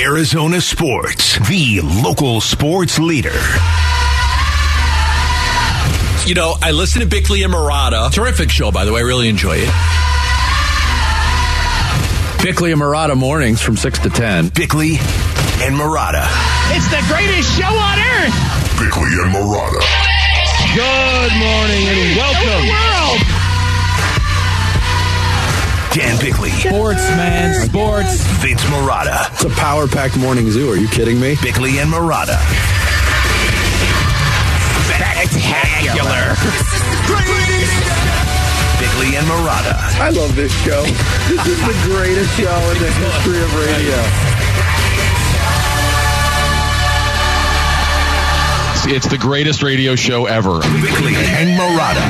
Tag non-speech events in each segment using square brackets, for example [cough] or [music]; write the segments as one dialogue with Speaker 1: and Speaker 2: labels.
Speaker 1: Arizona Sports, the local sports leader.
Speaker 2: You know, I listen to Bickley and Marotta. Terrific show, by the way. I really enjoy it.
Speaker 3: Bickley and Marotta mornings from 6 to 10.
Speaker 1: Bickley and Marotta.
Speaker 4: It's the greatest show on earth.
Speaker 1: Bickley and Marotta.
Speaker 4: Good morning and welcome.
Speaker 1: Dan Bickley.
Speaker 3: Sports, man. Sports.
Speaker 1: Vince Marotta.
Speaker 3: It's a power packed morning zoo. Are you kidding me?
Speaker 1: Bickley and Marotta.
Speaker 4: Spectacular.
Speaker 1: Bickley and Marotta.
Speaker 3: I love this show. This is the greatest show in the history of radio.
Speaker 5: It's the greatest radio show ever.
Speaker 1: Bickley and Marotta.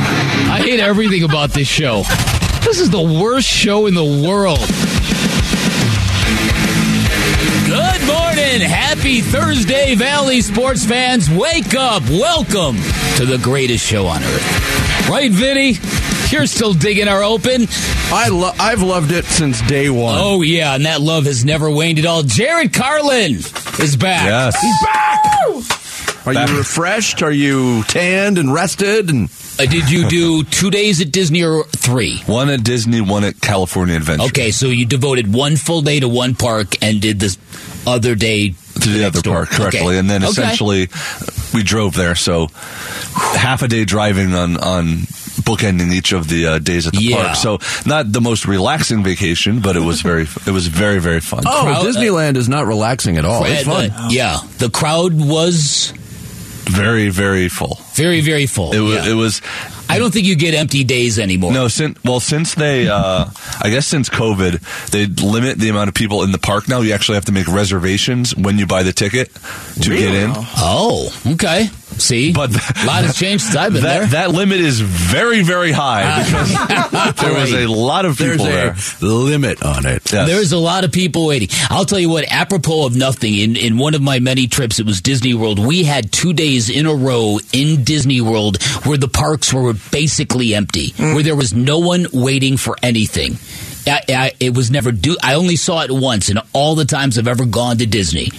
Speaker 6: I hate everything about this show. This is the worst show in the world. Good morning. Happy Thursday, Valley sports fans. Wake up. Welcome to the greatest show on earth. Right, Vinny? You're still digging our open.
Speaker 3: I lo- I've loved it since day one.
Speaker 6: Oh, yeah, and that love has never waned at all. Jared Carlin is back.
Speaker 3: Yes.
Speaker 6: He's back.
Speaker 3: Are you refreshed? Are you tanned and rested? And
Speaker 6: Uh, did you do two days at Disney or three?
Speaker 5: One at Disney, one at California Adventure.
Speaker 6: Okay, so you devoted one full day to one park and did this other day
Speaker 5: To the other
Speaker 6: door.
Speaker 5: park, correctly.
Speaker 6: Okay.
Speaker 5: And then
Speaker 6: Okay.
Speaker 5: essentially, we drove there. So half a day driving on, on bookending each of the uh, days at the
Speaker 6: Yeah.
Speaker 5: park. So not the most relaxing vacation, but it was very, it was very, very fun.
Speaker 3: oh,
Speaker 6: Crowd-
Speaker 3: Disneyland is not relaxing at all. It's
Speaker 6: Uh,
Speaker 3: fun.
Speaker 6: uh, yeah, the crowd was
Speaker 5: Very, very full.
Speaker 6: very, very full.
Speaker 5: It was,
Speaker 6: Yeah.
Speaker 5: it was,
Speaker 6: I don't think you get empty days anymore.
Speaker 5: No, since well, since they, uh, I guess since COVID, they limit the amount of people in the park now. You actually have to make reservations when you buy the ticket to get in.
Speaker 6: Oh, okay. See,
Speaker 5: But
Speaker 6: a lot has changed since I've been
Speaker 5: that,
Speaker 6: there.
Speaker 5: that limit is very, very high [laughs] because there was a lot of
Speaker 3: There's
Speaker 5: people there.
Speaker 3: a limit on it.
Speaker 5: Yes.
Speaker 6: There's a lot of people waiting. I'll tell you what, apropos of nothing, in, in one of my many trips, it was Disney World, we had two days in a row in Disney World where the parks were basically empty, where there was no one waiting for anything. I, I, it was never do. I only saw it once in all the times I've ever gone to Disney,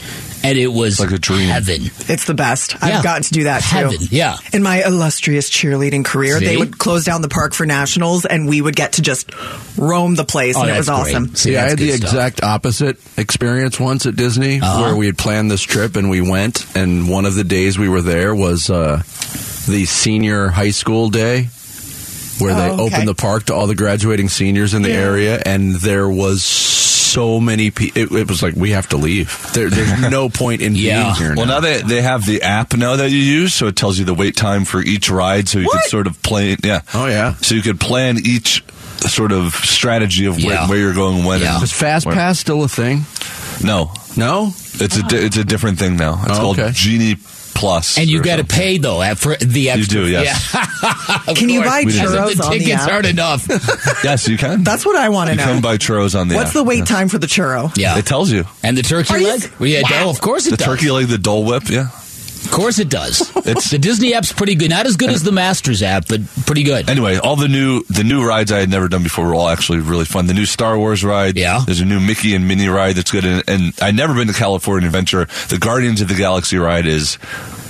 Speaker 6: and it was
Speaker 5: Like a dream.
Speaker 6: heaven.
Speaker 7: It's the best.
Speaker 6: Yeah.
Speaker 7: I've gotten to do that too.
Speaker 6: Heaven, yeah.
Speaker 7: In my illustrious cheerleading career,
Speaker 6: See?
Speaker 7: they would close down the park for nationals, and we would get to just roam the place,
Speaker 6: Oh,
Speaker 7: and it was
Speaker 6: that's great.
Speaker 7: awesome.
Speaker 6: See,
Speaker 3: yeah, I had the
Speaker 6: stuff.
Speaker 3: exact opposite experience once at Disney,
Speaker 6: Uh-huh.
Speaker 3: where we had planned this trip and we went, and one of the days we were there was uh, the senior high school day, where they
Speaker 7: Oh, okay.
Speaker 3: opened the park to all the graduating seniors in the
Speaker 7: Yeah.
Speaker 3: area, and there was so many people. It, it was like we have to leave. There, there's [laughs] no point in
Speaker 6: Yeah.
Speaker 3: being here.
Speaker 5: Well, now they they have the app now that you use, so it tells you the wait time for each ride, so you
Speaker 7: What?
Speaker 5: could sort of plan. Yeah.
Speaker 3: Oh, yeah.
Speaker 5: So you could plan each sort of strategy of
Speaker 6: Yeah.
Speaker 5: where, where you're going when.
Speaker 6: Yeah.
Speaker 3: is Fast Pass still a thing?
Speaker 5: No,
Speaker 3: No.
Speaker 5: it's a di- it's a different thing now. It's
Speaker 3: Oh,
Speaker 5: called
Speaker 3: okay.
Speaker 5: Genie Plus,
Speaker 6: And you got to pay though for the extra.
Speaker 5: You do, yes.
Speaker 6: Yeah. [laughs] Of
Speaker 7: Can you
Speaker 6: course.
Speaker 7: buy
Speaker 6: As if
Speaker 7: churros
Speaker 6: the
Speaker 7: on the
Speaker 6: tickets
Speaker 7: app?
Speaker 6: aren't enough. [laughs]
Speaker 5: Yes, you can.
Speaker 7: That's what I want to know.
Speaker 5: you
Speaker 7: know.
Speaker 5: can buy churros on the
Speaker 7: What's
Speaker 5: app.
Speaker 7: the wait
Speaker 5: Yeah.
Speaker 7: time for the churro?
Speaker 6: yeah.
Speaker 5: It tells you
Speaker 6: And the turkey
Speaker 7: Are
Speaker 6: leg?
Speaker 7: s-
Speaker 6: Well, yeah,
Speaker 7: Wow.
Speaker 6: oh, of course it
Speaker 5: the
Speaker 6: does.
Speaker 5: turkey leg, the Dole Whip. Yeah.
Speaker 6: Of course it does.
Speaker 5: It's-
Speaker 6: the Disney app's pretty good. Not as good as the Masters app, but pretty good.
Speaker 5: Anyway, all the new the new rides I had never done before were all actually really fun. The new Star Wars ride,
Speaker 6: Yeah.
Speaker 5: There's a new Mickey and Minnie ride that's good, and, and I'd never been to California Adventure. The Guardians of the Galaxy ride is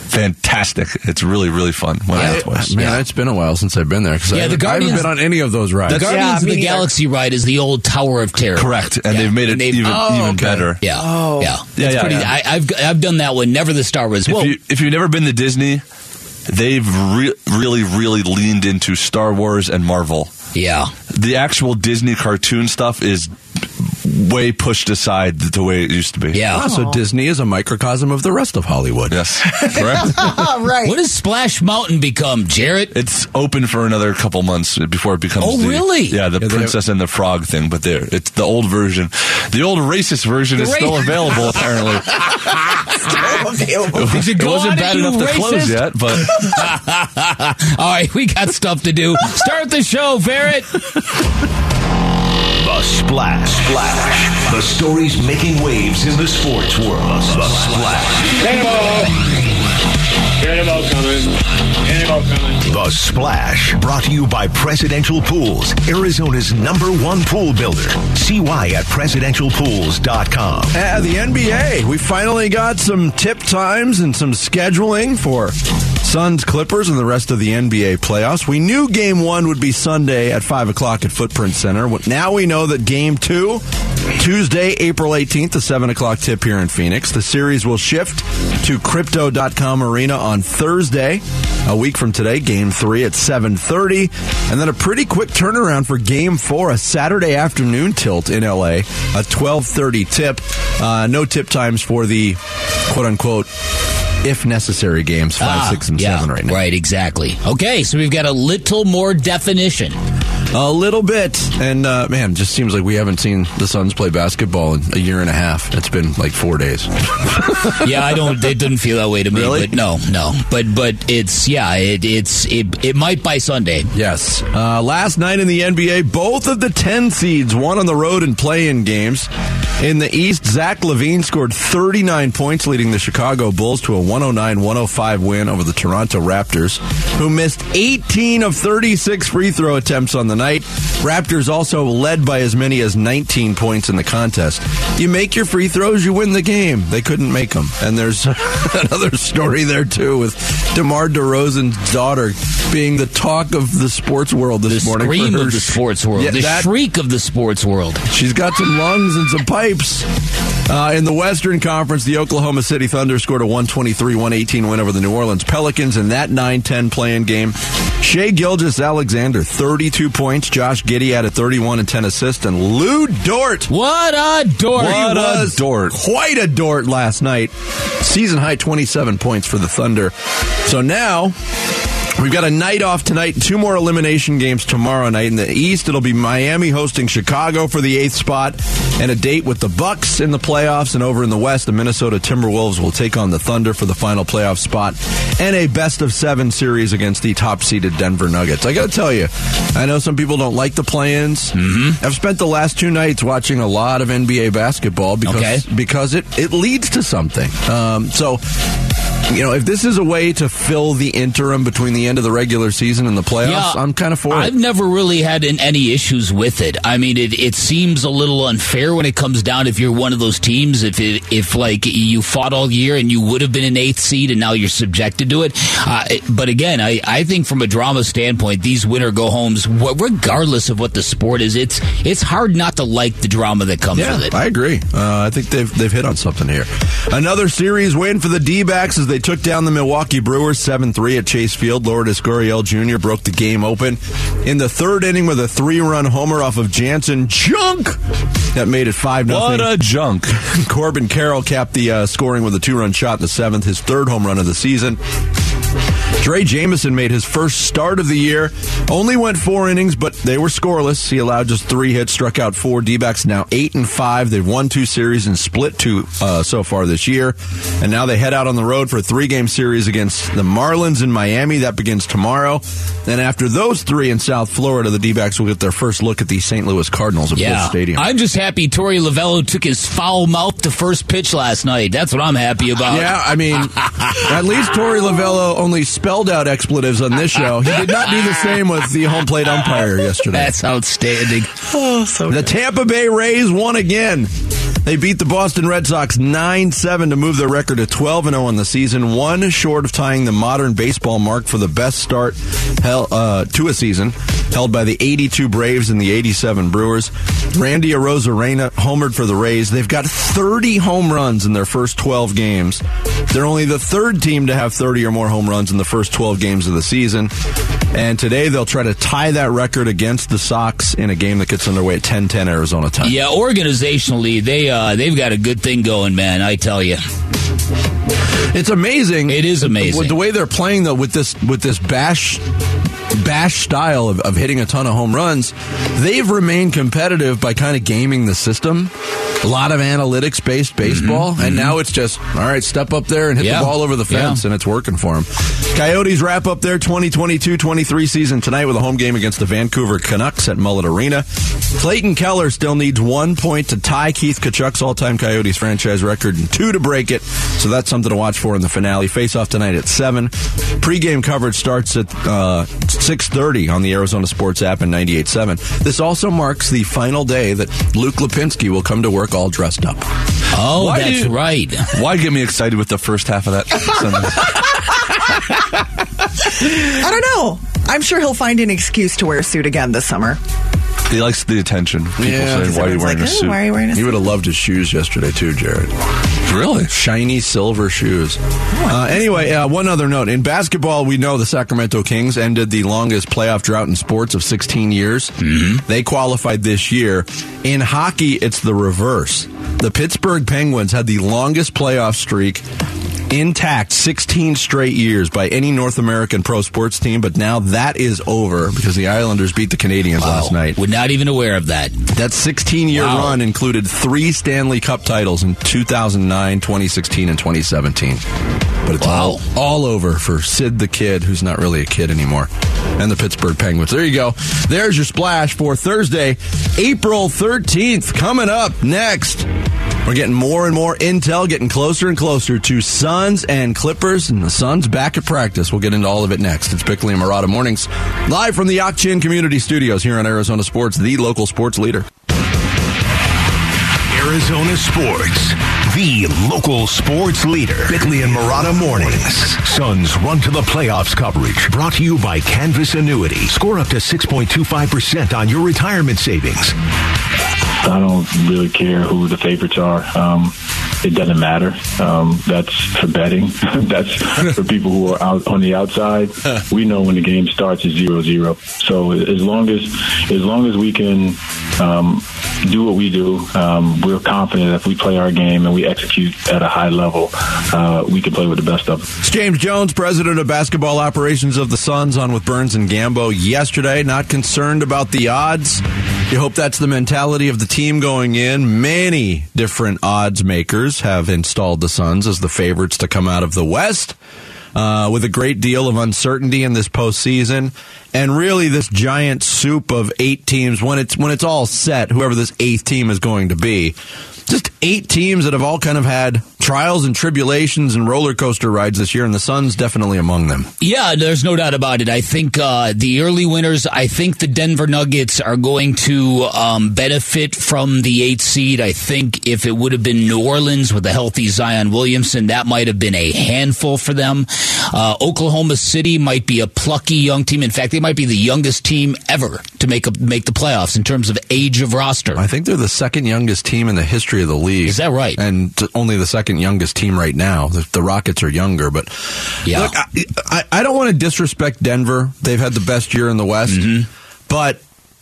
Speaker 5: fantastic. It's really really fun. Went
Speaker 6: Yeah.
Speaker 5: out twice.
Speaker 3: Man,
Speaker 6: Yeah.
Speaker 3: it's been a while since I've been there because
Speaker 6: Yeah,
Speaker 3: I,
Speaker 6: the
Speaker 3: haven't- I
Speaker 6: Guardians-
Speaker 3: haven't been on any of those rides.
Speaker 6: the Guardians
Speaker 7: Yeah,
Speaker 6: of the
Speaker 7: neither.
Speaker 6: Galaxy ride is the old Tower of Terror.
Speaker 5: Correct, and
Speaker 6: Yeah.
Speaker 5: they've made it
Speaker 6: they've-
Speaker 5: even
Speaker 3: Oh,
Speaker 5: even
Speaker 3: okay.
Speaker 5: better.
Speaker 6: Yeah,
Speaker 7: Oh.
Speaker 6: yeah,
Speaker 5: Yeah,
Speaker 6: It's
Speaker 5: yeah,
Speaker 6: pretty,
Speaker 5: yeah.
Speaker 6: I, I've I've done that one. Never the Star Wars.
Speaker 5: If
Speaker 6: Well,
Speaker 5: you if you've never been to Disney, they've re- really really leaned into Star Wars and Marvel.
Speaker 6: yeah,
Speaker 5: The actual Disney cartoon stuff is way pushed aside the way it used to be.
Speaker 6: yeah.
Speaker 3: Ah, so Disney is a microcosm of the rest of Hollywood.
Speaker 5: Yes. [laughs] Correct. [laughs]
Speaker 7: Right.
Speaker 6: What does Splash Mountain become, Jarrett?
Speaker 5: It's open for another couple months before it becomes.
Speaker 6: Oh,
Speaker 5: the,
Speaker 6: really?
Speaker 5: Yeah, the
Speaker 3: Yeah, they
Speaker 5: princess and the frog thing. But there, it's the old version. The old racist version is
Speaker 6: ra-
Speaker 5: still available. Apparently, Still
Speaker 7: Available. [laughs]
Speaker 6: Did you
Speaker 5: it wasn't bad
Speaker 6: it, you
Speaker 5: enough to close yet. But
Speaker 6: All right, we got stuff to do. Start the show, Barrett.
Speaker 1: The Splash. Splash. The stories making waves in the sports world. The Splash.
Speaker 8: Cannonball coming. Cannonball coming.
Speaker 1: The Splash, brought to you by Presidential Pools, Arizona's number one pool builder. See why at presidentialpools.com.
Speaker 3: Uh, the NBA. We finally got some tip times and some scheduling for Suns Clippers and the rest of the NBA playoffs. We knew game one would be Sunday at 5 o'clock at Footprint Center. Now we know that game two, Tuesday, April 18th, the 7 o'clock tip here in Phoenix. The series will shift to Crypto.com Arena on Thursday, a week from today, game three at 7.30. And then a pretty quick turnaround for game four, a Saturday afternoon tilt in LA, a 12.30 tip. Uh, no tip times for the quote unquote if necessary games five,
Speaker 6: Ah,
Speaker 3: six, and
Speaker 6: yeah,
Speaker 3: seven right now.
Speaker 6: Right, exactly. Okay, so we've got a little more definition.
Speaker 3: A little bit, and uh, man, just seems like we haven't seen the Suns play basketball in a year and a half. It's been like four days. [laughs]
Speaker 6: yeah, I don't. It doesn't feel that way to me.
Speaker 3: Really?
Speaker 6: But no, no. But but it's yeah. It it's it, it might by Sunday.
Speaker 3: Yes. Uh, last night in the NBA, both of the 10 seeds won on the road in play-in games. In the East, Zach LaVine scored 39 points, leading the Chicago Bulls to a 109-105 win over the Toronto Raptors, who missed 18 of 36 free throw attempts on the night. Raptors also led by as many as 19 points in the contest. You make your free throws, you win the game. They couldn't make them. And there's [laughs] another story there, too, with DeMar DeRozan's daughter being the talk of the sports world this
Speaker 6: The
Speaker 3: morning. for
Speaker 6: scream of the sports world.
Speaker 3: Yeah,
Speaker 6: the
Speaker 3: that-
Speaker 6: shriek of the sports world.
Speaker 3: She's got some lungs and some pipes. Uh, in the Western Conference, the Oklahoma City Thunder scored a 123-118 win over the New Orleans Pelicans in that 9-10 playing game. Shai Gilgeous-Alexander, 32 points. Josh Giddey added 31 and 10 assists. And Lu Dort.
Speaker 6: What a dork!
Speaker 3: What
Speaker 5: a
Speaker 3: was
Speaker 5: Dort.
Speaker 3: Quite a Dort last night. Season high 27 points for the Thunder. So now We've got a night off tonight, two more elimination games tomorrow night. In the East, it'll be Miami hosting Chicago for the eighth spot, and a date with the Bucks in the playoffs. And over in the West, the Minnesota Timberwolves will take on the Thunder for the final playoff spot, and a best of seven series against the top-seeded Denver Nuggets. I got to tell you, I know some people don't like the play-ins. Mm-hmm. I've spent the last two nights watching a lot of NBA basketball because
Speaker 6: Okay.
Speaker 3: because it it leads to something. Um, so you know, if this is a way to fill the interim between the end of the regular season and the playoffs, I'm kind of for it.
Speaker 6: I've never really had an, any issues with it. I mean, it, it seems a little unfair when it comes down if you're one of those teams. If it, if like you fought all year and you would have been an eighth seed and now you're subjected to it. Uh, but again, I, I think from a drama standpoint, these winner go homes, regardless of what the sport is, it's it's hard not to like the drama that comes
Speaker 3: Yeah,
Speaker 6: with it.
Speaker 3: I agree. Uh, I think they've they've hit on something here. Another series win for the D-backs as they took down the Milwaukee Brewers 7-3 at Chase Field. Lourdes Gurriel Jr. broke the game open in the third inning with a three-run homer off of Janson Junk that made it 5
Speaker 5: What
Speaker 3: nothing.
Speaker 5: a junk. [laughs]
Speaker 3: Corbin Carroll capped the uh, scoring with a two-run shot in the seventh, his third home run of the season. Drey Jameson made his first start of the year. Only went four innings, but they were scoreless. He allowed just three hits, struck out four. D-backs now eight and five. They've won two series and split two uh, so far this year. And now they head out on the road for a three-game series against the Marlins in Miami. That begins tomorrow. Then after those three in South Florida, the D-backs will get their first look at the St. Louis Cardinals at
Speaker 6: Yeah,
Speaker 3: Stadium.
Speaker 6: I'm just happy Torey Lovullo took his foul mouth to first pitch last night. That's what I'm happy about.
Speaker 3: Yeah, I mean, [laughs] at least Torey Lovullo only spelled out expletives on this show. He did not do the same with the home plate umpire yesterday.
Speaker 6: That's outstanding. [sighs]
Speaker 7: Oh, so
Speaker 3: The Tampa Bay Rays won again. They beat the Boston Red Sox 9 7 to move their record to 12 0 on the season, one short of tying the modern baseball mark for the best start uh, to a season, held by the 82 Braves and the 87 Brewers. Randy Arozarena homered for the Rays. They've got 30 home runs in their first 12 games. They're only the third team to have 30 or more home runs in the first 12 games of the season. And today they'll try to tie that record against the Sox in a game that gets underway at 10-10 Arizona time.
Speaker 6: Yeah, organizationally, they uh, Uh, they've got a good thing going, man. I tell you.
Speaker 3: It's amazing.
Speaker 6: It is amazing.
Speaker 3: With the way they're playing though with this with this bash bash style of, of hitting a ton of home runs, they've remained competitive by kind of gaming the system. A lot of analytics based baseball, and now it's just all right. Step up there and hit
Speaker 6: Mm-hmm. Yeah.
Speaker 3: the ball over the fence,
Speaker 6: Yeah.
Speaker 3: and it's working for them. Coyotes wrap up their 2022-23 season tonight with a home game against the Vancouver Canucks at Mullet Arena. Clayton Keller still needs one point to tie Keith Tkachuk's all-time Coyotes franchise record and two to break it. So that's something to watch for in the finale. Face off tonight at seven. Pre-game coverage starts at uh, 6:30 on the Arizona Sports app and 98.7. This also marks the final day that Luke Lapinski will come to work all dressed up.
Speaker 6: Oh,
Speaker 5: Why
Speaker 6: that's
Speaker 5: you-
Speaker 6: right. [laughs]
Speaker 5: Why get me excited with the first half of that [laughs] sentence?
Speaker 7: I don't know. I'm sure he'll find an excuse to wear a suit again this summer.
Speaker 5: He likes the attention. People
Speaker 3: Yeah,
Speaker 5: saying, "Why are you wearing
Speaker 7: like,
Speaker 5: a
Speaker 7: "Oh,
Speaker 5: suit?"
Speaker 7: Why are you wearing a
Speaker 3: He would have loved his shoes yesterday too, Jared.
Speaker 5: Really?
Speaker 3: Shiny silver shoes. Uh, anyway, uh, one other note. In basketball, we know the Sacramento Kings ended the longest playoff drought in sports of 16 years. Mm-hmm. They qualified this year. In hockey, it's the reverse. The Pittsburgh Penguins had the longest playoff streak intact 16 straight years by any North American pro sports team, but now that is over because the Islanders beat the Canadiens last night.
Speaker 6: We're not even aware of that.
Speaker 3: That 16 year
Speaker 6: Wow.
Speaker 3: run included three Stanley Cup titles in 2009, 2016, and 2017. But it's all, all over for Sid the Kid, who's not really a kid anymore, and the Pittsburgh Penguins. There you go. There's your splash for Thursday, April 13th. Coming up next. We're getting more and more intel, getting closer and closer to Suns and Clippers, and the Suns back at practice. We'll get into all of it next. It's Bickley and Marotta Mornings, live from the Yakchin Community Studios here on Arizona Sports, the local sports leader.
Speaker 1: Arizona Sports, the local sports leader. Bickley and Marotta Mornings. Suns run to the playoffs coverage. Brought to you by Canvas Annuity. Score up to 6.25% on your retirement savings.
Speaker 9: I don't really care who the favorites are. Um, it doesn't matter. Um, that's for betting. [laughs] that's for people who are out on the outside. We know when the game starts is zero zero. So as long as as long as we can um, do what we do, um, we're confident if we play our game and we execute at a high level, uh, we can play with the best of them.
Speaker 3: It's James Jones, president of basketball operations of the Suns, on with Burns and Gambo yesterday. Not concerned about the odds. You hope that's the mentality of the team going in. Many different odds makers have installed the Suns as the favorites to come out of the West. Uh, with a great deal of uncertainty in this postseason, and really this giant soup of eight teams. When it's when it's all set, whoever this eighth team is going to be, just eight teams that have all kind of had trials and tribulations and roller coaster rides this year, and the Suns definitely among them.
Speaker 6: Yeah, there's no doubt about it. I think uh, the early winners, I think the Denver Nuggets are going to um, benefit from the eighth seed. I think if it would have been New Orleans with a healthy Zion Williamson, that might have been a handful for them. Uh, Oklahoma City might be a plucky young team. In fact, they might be the youngest team ever to make a, make the playoffs in terms of age of roster.
Speaker 3: I think they're the second youngest team in the history of the league.
Speaker 6: Is that right?
Speaker 3: And only the second youngest team right now. The, the Rockets are younger, but
Speaker 6: Yeah.
Speaker 3: look, I, I, I don't want to disrespect Denver. They've had the best year in the West,
Speaker 6: Mm-hmm.
Speaker 3: but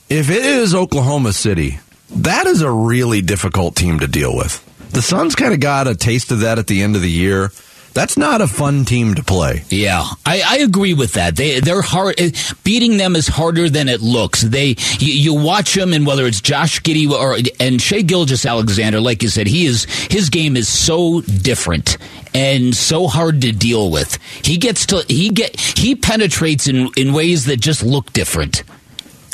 Speaker 3: if it is Oklahoma City, that is a really difficult team to deal with. The Suns kind of got a taste of that at the end of the year. That's not a fun team to play.
Speaker 6: Yeah, I, I agree with that. They they're hard. eh, Beating them is harder than it looks. They you, you watch them, and whether it's Josh Giddey or and Shai Gilgeous-Alexander, like you said, he is his game is so different and so hard to deal with. He gets to he get he penetrates in in ways that just look different,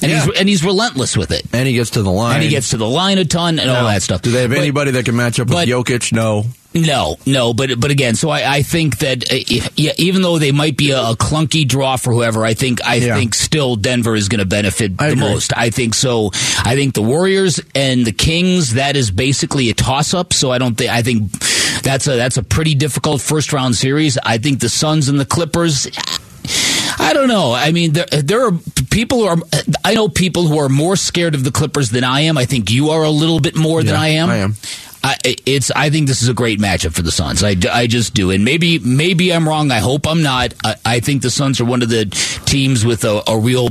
Speaker 6: and
Speaker 3: Yeah.
Speaker 6: he's and he's relentless with it.
Speaker 3: And he gets to the line.
Speaker 6: And he gets to the line a ton and all that stuff.
Speaker 3: Do they have
Speaker 6: But-
Speaker 3: anybody that can match up with
Speaker 6: but-
Speaker 3: Jokic? No.
Speaker 6: No, no, but but again, so I, I think that uh, yeah, even though they might be a, a clunky draw for whoever, I think I
Speaker 3: Yeah.
Speaker 6: think still Denver is going to benefit
Speaker 3: I
Speaker 6: the
Speaker 3: agree.
Speaker 6: most. I think so. I think the Warriors and the Kings that is basically a toss up. So I don't think I think that's a that's a pretty difficult first round series. I think the Suns and the Clippers. I don't know. I mean, there there are people who are. I know people who are more scared of the Clippers than I am. I think you are a little bit more than I am.
Speaker 3: I am.
Speaker 6: I, it's. I think this is a great matchup for the Suns. I, I just do, and maybe maybe I'm wrong. I hope I'm not. I, I think the Suns are one of the teams with a, a real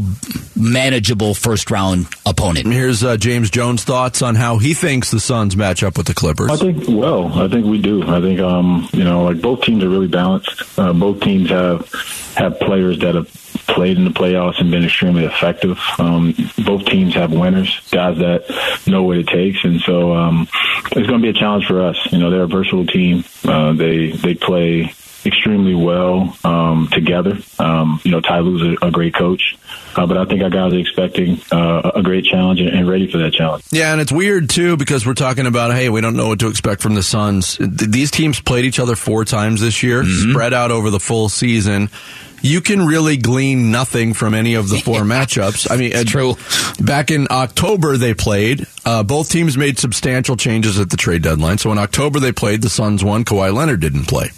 Speaker 6: manageable first round opponent.
Speaker 3: Here's uh, James Jones' thoughts on how he thinks the Suns match up with the Clippers.
Speaker 9: I think well. I think we do. I think um, you know, like both teams are really balanced. Uh, both teams have have players that have played in the playoffs and been extremely effective. Um, both teams have winners, guys that know what it takes, and so um, it's going to be a challenge for us. You know, they're a versatile team. Uh, they they play extremely well um, together. Um, you know, Ty Lue's a, a great coach, uh, but I think our guys are expecting uh, a great challenge and, and ready for that challenge.
Speaker 3: Yeah, and it's weird too because we're talking about hey, we don't know what to expect from the Suns. These teams played each other four times this year, spread out over the full season. You can really glean nothing from any of the [laughs] four matchups. I mean, it's
Speaker 6: true.
Speaker 3: Back in October, they played. Uh, both teams made substantial changes at the trade deadline. So in October, they played. The Suns won. Kawhi Leonard didn't play.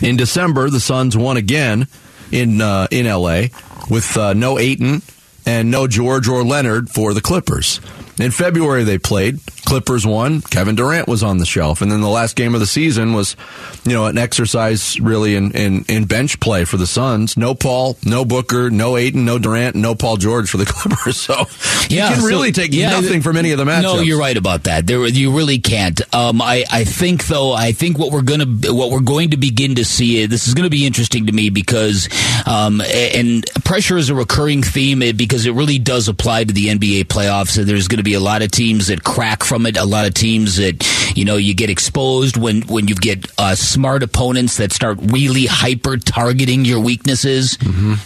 Speaker 3: In December, the Suns won again in uh, in LA with uh, no Ayton and no George or Leonard for the Clippers. In February, they played. Clippers won. Kevin Durant was on the shelf, and then the last game of the season was, you know, an exercise really in in, in bench play for the Suns. No Paul, no Booker, no Ayton, no Durant, no Paul George for the [laughs] Clippers. So
Speaker 6: Yeah,
Speaker 3: you can
Speaker 6: so-
Speaker 3: really take
Speaker 6: yeah,
Speaker 3: nothing from any of the matchups.
Speaker 6: No, you're right about that. There, you really can't. Um, I, I think though, I think what we're gonna, what we're going to begin to see. This is going to be interesting to me because, um, and pressure is a recurring theme eh, because it really does apply to the NBA playoffs. And there's going to be a lot of teams that crack from A lot of teams that, you know, you get exposed when when you get uh, smart opponents that start really hyper targeting your weaknesses,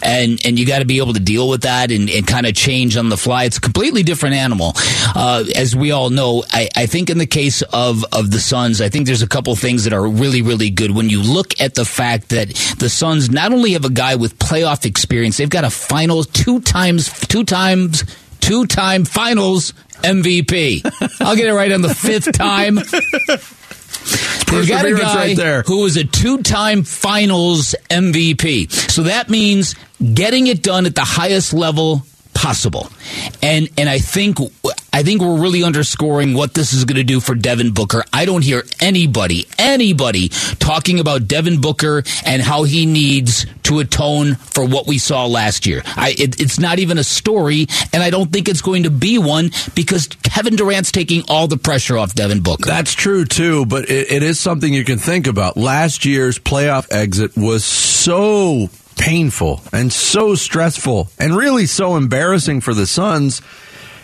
Speaker 6: and and you got to be able to deal with that and, and kind of change on the fly. It's a completely different animal. Uh, as we all know, I, I think in the case of, of the Suns, I think there's a couple things that are really, really good. When you look at the fact that the Suns not only have a guy with playoff experience, they've got a finals two times, two times, two time finals MVP. I'll get it right on the fifth time. [laughs] They've got a guy
Speaker 3: right there.
Speaker 6: who is a two-time Finals MVP. So that means getting it done at the highest level possible. And and I think I think we're really underscoring what this is going to do for Devin Booker. I don't hear anybody anybody talking about Devin Booker and how he needs to atone for what we saw last year. I it, it's not even a story and I don't think it's going to be one because Kevin Durant's taking all the pressure off Devin Booker.
Speaker 3: That's true too, but it, it is something you can think about. Last year's playoff exit was so painful and so stressful and really so embarrassing for the Suns.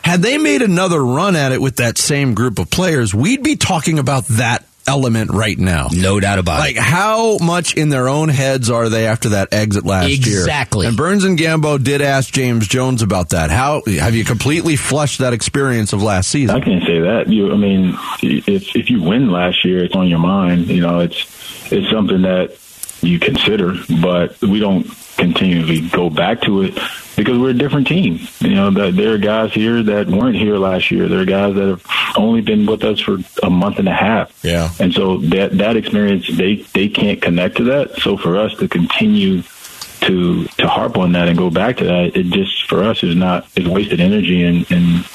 Speaker 3: Had they made another run at it with that same group of players, we'd be talking about that element right now.
Speaker 6: no doubt about
Speaker 3: Like
Speaker 6: it.
Speaker 3: Like how much in their own heads are they after that exit last year?
Speaker 6: Exactly.
Speaker 3: And Burns and Gambo did ask James Jones about that. How have you completely flushed that experience of last season?
Speaker 9: I can't say that. You, I mean, if if you win last year, it's on your mind. You know, it's it's something that you consider, but we don't continually go back to it because we're a different team. You know, that there are guys here that weren't here last year. There are guys that have only been with us for a month and a half.
Speaker 5: Yeah.
Speaker 9: and so that that experience they they can't connect to that. So for us to continue to to harp on that and go back to that, it just for us is not is wasted energy and and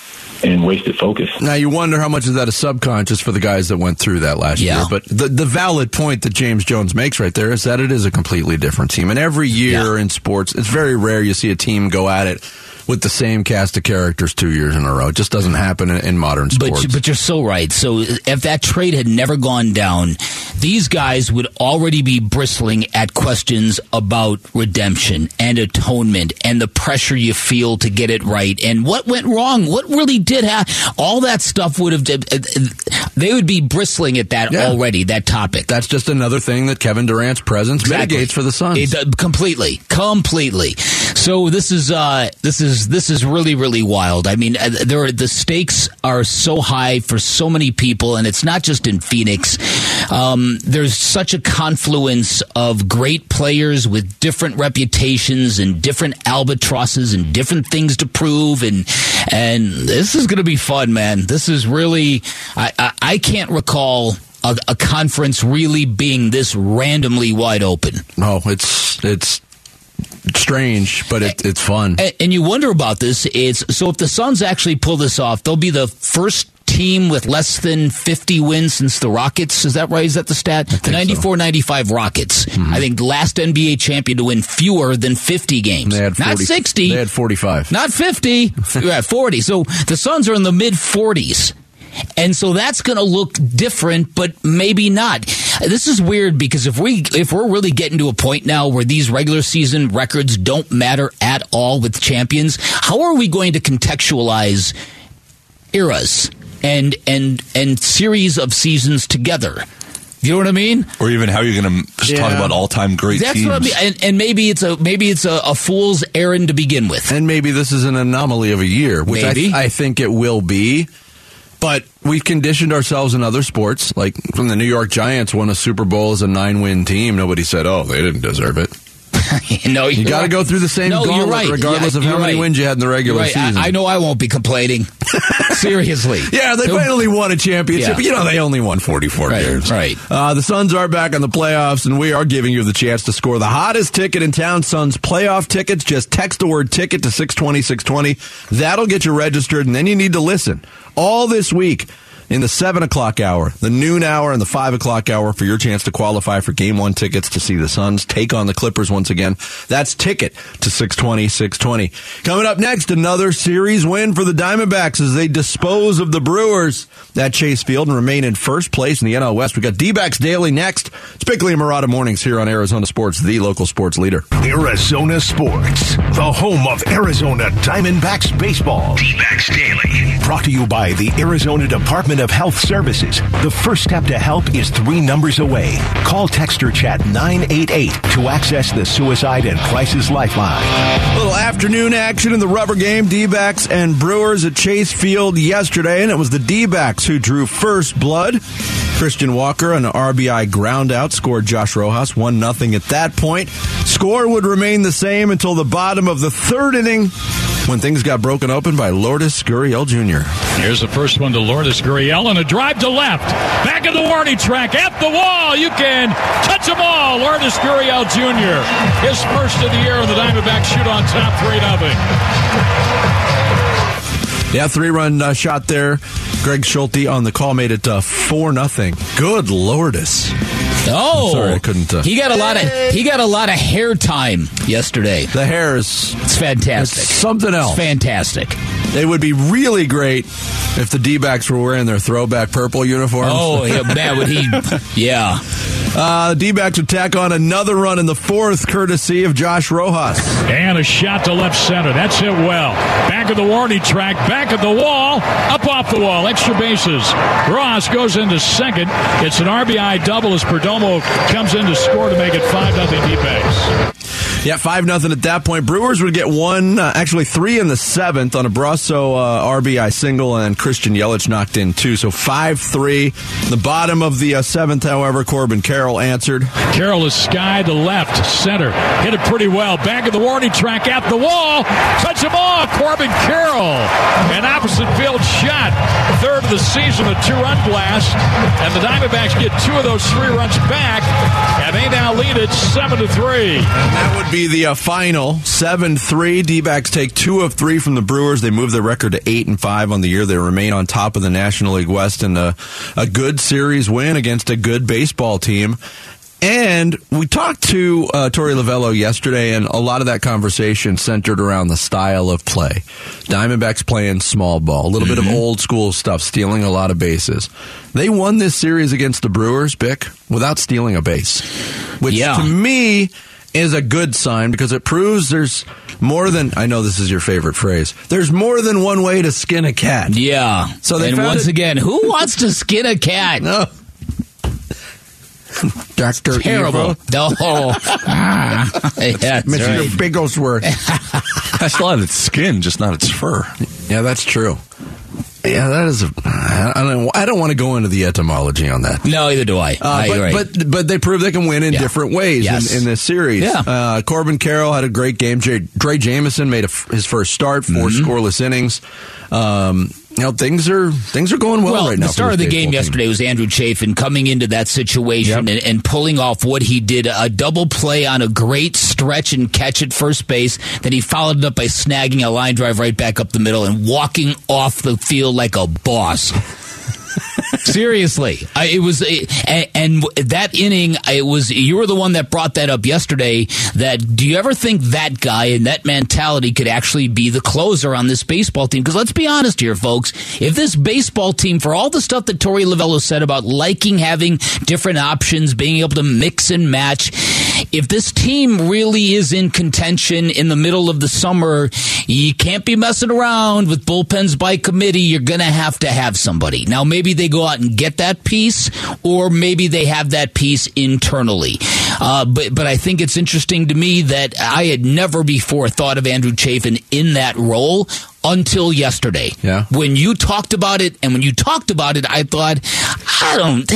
Speaker 9: and wasted focus.
Speaker 3: Now you wonder how much is that a subconscious for the guys that went through that last
Speaker 6: Yeah.
Speaker 3: year. But the the valid point that James Jones makes right there is that it is a completely different team. And every year
Speaker 6: Yeah.
Speaker 3: in sports, it's very rare you see a team go at it with the same cast of characters two years in a row. It just doesn't happen in, in modern sports.
Speaker 6: But, but you're so right. So if that trade had never gone down, these guys would already be bristling at questions about redemption and atonement and the pressure you feel to get it right and what went wrong, what really did happen. All that stuff would have. They would be bristling at that
Speaker 3: Yeah.
Speaker 6: already. That topic.
Speaker 3: That's just another thing that Kevin Durant's presence
Speaker 6: Exactly.
Speaker 3: mitigates for the Suns.
Speaker 6: It, uh, completely, completely. So this is uh, this is this is really really wild. I mean, uh, there are, the stakes are so high for so many people, and it's not just in Phoenix. Um, there's such a confluence of great players with different reputations and different albatrosses and different things to prove, and and this is going to be fun, man. This is really I I, I can't recall. A, a conference really being this randomly wide open.
Speaker 3: no, it's it's strange, but it, it's fun.
Speaker 6: And, and you wonder about this. It's so if the Suns actually pull this off, they'll be the first team with less than 50 wins since the Rockets. Is that right? Is that the stat? The 94 95 Rockets.
Speaker 3: Mm-hmm.
Speaker 6: I think the last NBA champion to win fewer than 50 games.
Speaker 3: They had 40,
Speaker 6: Not 60.
Speaker 3: They had 45.
Speaker 6: Not 50. [laughs] yeah, 40. So the Suns are in the mid 40s. And so that's going to look different, but maybe not. This is weird because if we if we're really getting to a point now where these regular season records don't matter at all with champions, how are we going to contextualize eras and and and series of seasons together? You know what I mean?
Speaker 5: Or even how are you're going to
Speaker 3: Yeah.
Speaker 5: talk about all time great
Speaker 6: That's
Speaker 5: teams.
Speaker 6: what I mean. And, and maybe it's a maybe it's a, a fool's errand to begin with.
Speaker 3: And maybe this is an anomaly of a year, which I,
Speaker 6: Maybe.
Speaker 3: I think it will be. But we've conditioned ourselves in other sports. Like when the New York Giants won a Super Bowl as a nine win team, nobody said, oh, they didn't deserve it.
Speaker 6: No, [laughs]
Speaker 3: You got to
Speaker 6: right.
Speaker 3: go through the same
Speaker 6: No,
Speaker 3: gauntlet,
Speaker 6: right.
Speaker 3: regardless
Speaker 6: Yeah,
Speaker 3: of how many
Speaker 6: right.
Speaker 3: wins you had in the regular
Speaker 6: Right. I-
Speaker 3: season.
Speaker 6: I, know I won't be complaining. [laughs] Seriously.
Speaker 3: Yeah, they
Speaker 6: They'll-
Speaker 3: finally won a championship.
Speaker 6: Yeah.
Speaker 3: You know, they only won 44
Speaker 6: Right,
Speaker 3: games.
Speaker 6: right.
Speaker 3: Uh, the Suns are back in the playoffs, and we are giving you the chance to score the hottest ticket in town, Suns playoff tickets. Just text the word ticket to 620 620. That'll get you registered, and then you need to listen all this week in the 7 o'clock hour, the noon hour, and the 5 o'clock hour for your chance to qualify for game one tickets to see the Suns take on the Clippers once again. That's ticket to 620 620. Coming up next, another series win for the Diamondbacks as they dispose of the Brewers at Chase Field and remain in first place in the NL West. We got D-backs daily next. It's Bickley and Marotta mornings here on Arizona Sports, the local sports leader.
Speaker 1: Arizona Sports, the home of Arizona Diamondbacks baseball. D-backs Daily. Brought to you by the Arizona Department of Health Services. The first step to help is three numbers away. Call, text, or chat 988 to access the Suicide and Crisis Lifeline.
Speaker 3: A little afternoon action in the rubber game, D-backs and Brewers at Chase Field yesterday, and it was the D-backs who drew first blood. Christian Walker, an RBI ground out, scored Josh Rojas 1 nothing at that point. Score would remain the same until the bottom of the third inning when things got broken open by Lourdes Gurriel Jr.
Speaker 10: Here's the first one to Lourdes Gurriel and a drive to left. Back of the warning track at the wall. You can touch them all. Lourdes Gurriel Jr. His first of the year and the Diamondbacks shoot on top 3 nothing.
Speaker 3: Yeah, three run uh, shot there. Greg Schulte on the call made it uh, 4 nothing. Good Lourdes. [laughs]
Speaker 6: Oh,
Speaker 3: Sorry, I couldn't, uh,
Speaker 6: he got a lot of he got a lot of hair time yesterday.
Speaker 3: The hair is
Speaker 6: It's fantastic.
Speaker 3: It's something else.
Speaker 6: It's fantastic.
Speaker 3: It would be really great if the D backs were wearing their throwback purple uniforms.
Speaker 6: Oh, yeah, [laughs] man, would he? Yeah.
Speaker 3: Uh, the D backs would tack on another run in the fourth, courtesy of Josh Rojas.
Speaker 10: And a shot to left center. That's hit well. Back of the warning track, back of the wall, up off the wall. Extra bases. Ross goes into second. It's an RBI double as Perdomo comes in to score to make it 5 0 D-backs.
Speaker 3: Yeah, 5 nothing at that point. Brewers would get one, uh, actually three in the seventh on a Brosseau uh, RBI single, and Christian Yelich knocked in two. So 5 3. The bottom of the uh, seventh, however, Corbin Carroll answered.
Speaker 10: Carroll is sky to left, center. Hit it pretty well. Back of the warning track at the wall. Touch him off. Corbin Carroll. An opposite field shot. Third of the season, a two run blast. And the Diamondbacks get two of those three runs back. And they now lead it 7 to 3.
Speaker 3: And That would be the uh, final 7 3. D backs take two of three from the Brewers. They move their record to 8 and 5 on the year. They remain on top of the National League West in a, a good series win against a good baseball team. And we talked to uh, Torey Lovullo yesterday, and a lot of that conversation centered around the style of play. Diamondbacks playing small ball, a little bit of old school stuff, stealing a lot of bases. They won this series against the Brewers, Bick, without stealing a base, which
Speaker 6: Yeah.
Speaker 3: to me is a good sign because it proves there's more than I know this is your favorite phrase. There's more than one way to skin a cat.
Speaker 6: Yeah.
Speaker 3: So they
Speaker 6: and once
Speaker 3: it-
Speaker 6: again, who wants to skin a cat? [laughs]
Speaker 3: No. [laughs] Doctor
Speaker 6: Terrible. No. [laughs] Ah. yeah, that's
Speaker 3: Mr.
Speaker 6: right.
Speaker 3: Bigglesworth.
Speaker 5: I still have its skin, just not its fur.
Speaker 3: Yeah, that's true. Yeah, that is. A, I don't. I don't want to go into the etymology on that.
Speaker 6: No, either do I.
Speaker 3: Uh,
Speaker 6: I
Speaker 3: but,
Speaker 6: agree.
Speaker 3: but but they prove they can win in
Speaker 6: Yeah.
Speaker 3: different ways
Speaker 6: Yes.
Speaker 3: in, in this series.
Speaker 6: Yeah.
Speaker 3: Uh, Corbin Carroll had a great game. Drey, Jameson made a his first start, 4
Speaker 6: Mm-hmm.
Speaker 3: scoreless innings. Um, you know things are things are going well,
Speaker 6: well,
Speaker 3: right now.
Speaker 6: the
Speaker 3: for
Speaker 6: star of the game
Speaker 3: team.
Speaker 6: yesterday was Andrew Chafin coming into that situation
Speaker 3: Yep.
Speaker 6: and, and pulling off what he did a double play on a great stretch and catch at first base. Then he followed it up by snagging a line drive right back up the middle and walking off the field like a boss. Seriously, I, it was, and, and that inning, it was. You were the one that brought that up yesterday. That do you ever think that guy and that mentality could actually be the closer on this baseball team? Because let's be honest here, folks. If this baseball team, for all the stuff that Torey Lovullo said about liking having different options, being able to mix and match, if this team really is in contention in the middle of the summer, you can't be messing around with bullpens by committee. You're going to have to have somebody. Now, maybe they go out and get that piece, or maybe they have that piece internally. Uh, but but I think it's interesting to me that I had never before thought of Andrew Chafin in that role until yesterday.
Speaker 3: Yeah.
Speaker 6: When you talked about it, and when you talked about it, I thought, I don't.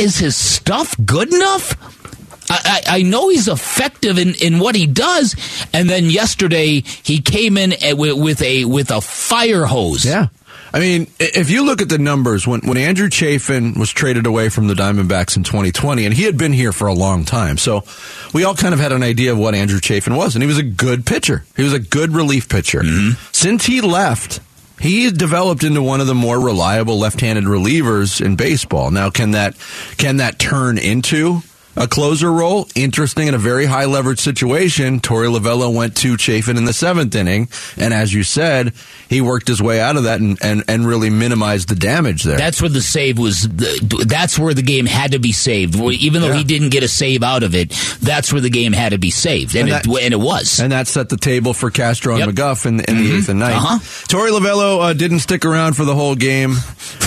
Speaker 6: Is his stuff good enough? I, I, know he's effective in, in what he does, and then yesterday he came in with, with a with a fire hose.
Speaker 3: Yeah. I mean, if you look at the numbers, when, when Andrew Chafin was traded away from the Diamondbacks in 2020, and he had been here for a long time, so we all kind of had an idea of what Andrew Chafin was, and he was a good pitcher. He was a good relief pitcher. Mm-hmm. Since he left, he developed into one of the more reliable left-handed relievers in baseball. Now, can that can that turn into a closer role. Interesting in a very high leverage situation. Torey Lovullo went to Chafin in the seventh inning, and as you said, he worked his way out of that and, and, and really minimized the damage there.
Speaker 6: That's where the save was. The, that's where the game had to be saved. Even though yeah. he didn't get a save out of it, that's where the game had to be saved, and, and, that, it, and it, was.
Speaker 3: And that set the table for Castro and McGough in, in mm-hmm. the eighth and ninth. Uh-huh. Torey Lovullo uh, didn't stick around for the whole game.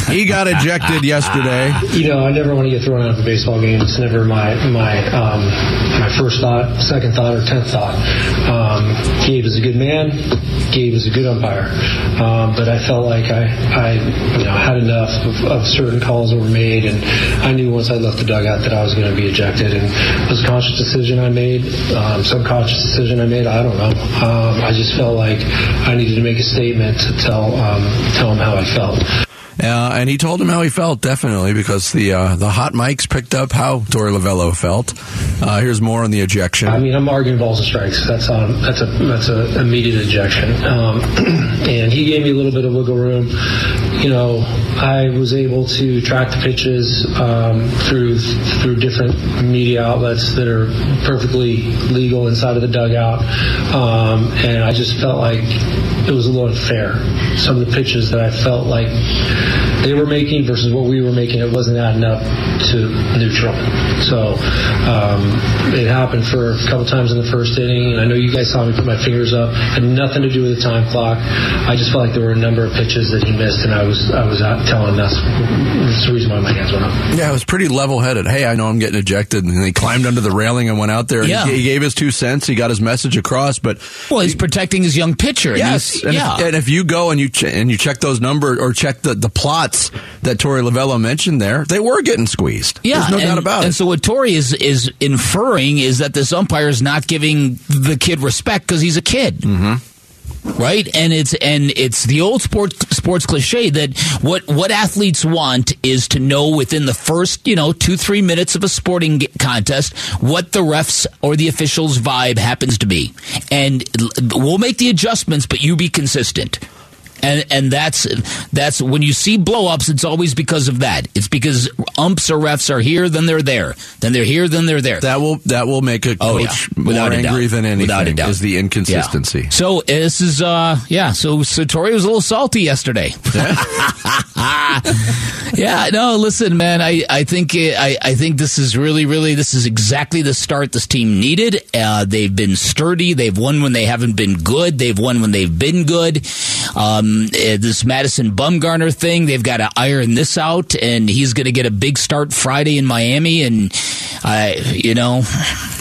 Speaker 3: He got ejected yesterday.
Speaker 11: You know, I never want to get thrown out of a baseball game. It's never my my um, my first thought, second thought, or tenth thought. Um, Gabe is a good man. Gabe is a good umpire. Um, but I felt like I, I you know, had enough of, of, certain calls that were made, and I knew once I left the dugout that I was going to be ejected. And it was a conscious decision I made, um, subconscious decision I made. I don't know. Um, I just felt like I needed to make a statement to tell um, tell him how I felt.
Speaker 3: Uh, and he told him how he felt, definitely, because the uh, the hot mics picked up how Torey Lovullo felt. Uh, here's more on the ejection.
Speaker 11: I mean, I'm arguing balls and strikes. That's um, that's a that's a immediate ejection. Um, [clears throat] and he gave me a little bit of wiggle room. You know, I was able to track the pitches um, through through different media outlets that are perfectly legal inside of the dugout, um, and I just felt like it was a little unfair. Some of the pitches that I felt like they were making versus what we were making, it wasn't adding up to neutral. So um, it happened for a couple times in the first inning. And I know you guys saw me put my fingers up. Had nothing to do with the time clock. I just felt like there were a number of pitches that he missed, and I was I was telling him that's, that's the reason why my hands went up.
Speaker 3: Yeah, it was pretty level headed. Hey, I know I'm getting ejected, and he climbed under the railing and went out there. Yeah. He, he, gave his two cents. He got his message across, but
Speaker 6: well, he's protecting his young pitcher.
Speaker 3: Yes,
Speaker 6: and
Speaker 3: yeah. If, and if you go and you ch- and you check those numbers or check the the plots that Torey Lovullo mentioned there, they were getting squeezed.
Speaker 6: Yeah,
Speaker 3: There's no
Speaker 6: and,
Speaker 3: doubt about it.
Speaker 6: And so what Tori is is inferring is that this umpire is not giving the kid respect because he's a kid.
Speaker 3: Mm-hmm
Speaker 6: right and it's and it's the old sports sports cliche that what what athletes want is to know within the first you know 2 3 minutes of a sporting contest what the refs or the officials vibe happens to be and we'll make the adjustments but you be consistent and and that's that's when you see blowups, it's always because of that. It's because umps or refs are here, then they're there, then they're here, then they're there.
Speaker 3: That will that will make a oh, coach yeah. more angry than anything. Without a doubt. Is the inconsistency.
Speaker 6: Yeah. So this is uh yeah. So Satori was a little salty yesterday. Yeah. [laughs] [laughs] [laughs] yeah. No, listen, man. I I think I I think this is really really this is exactly the start this team needed. Uh, they've been sturdy. They've won when they haven't been good. They've won when they've been good. Um, uh, this Madison Bumgarner thing, they've got to iron this out, and he's going to get a big start Friday in Miami, and I, you know,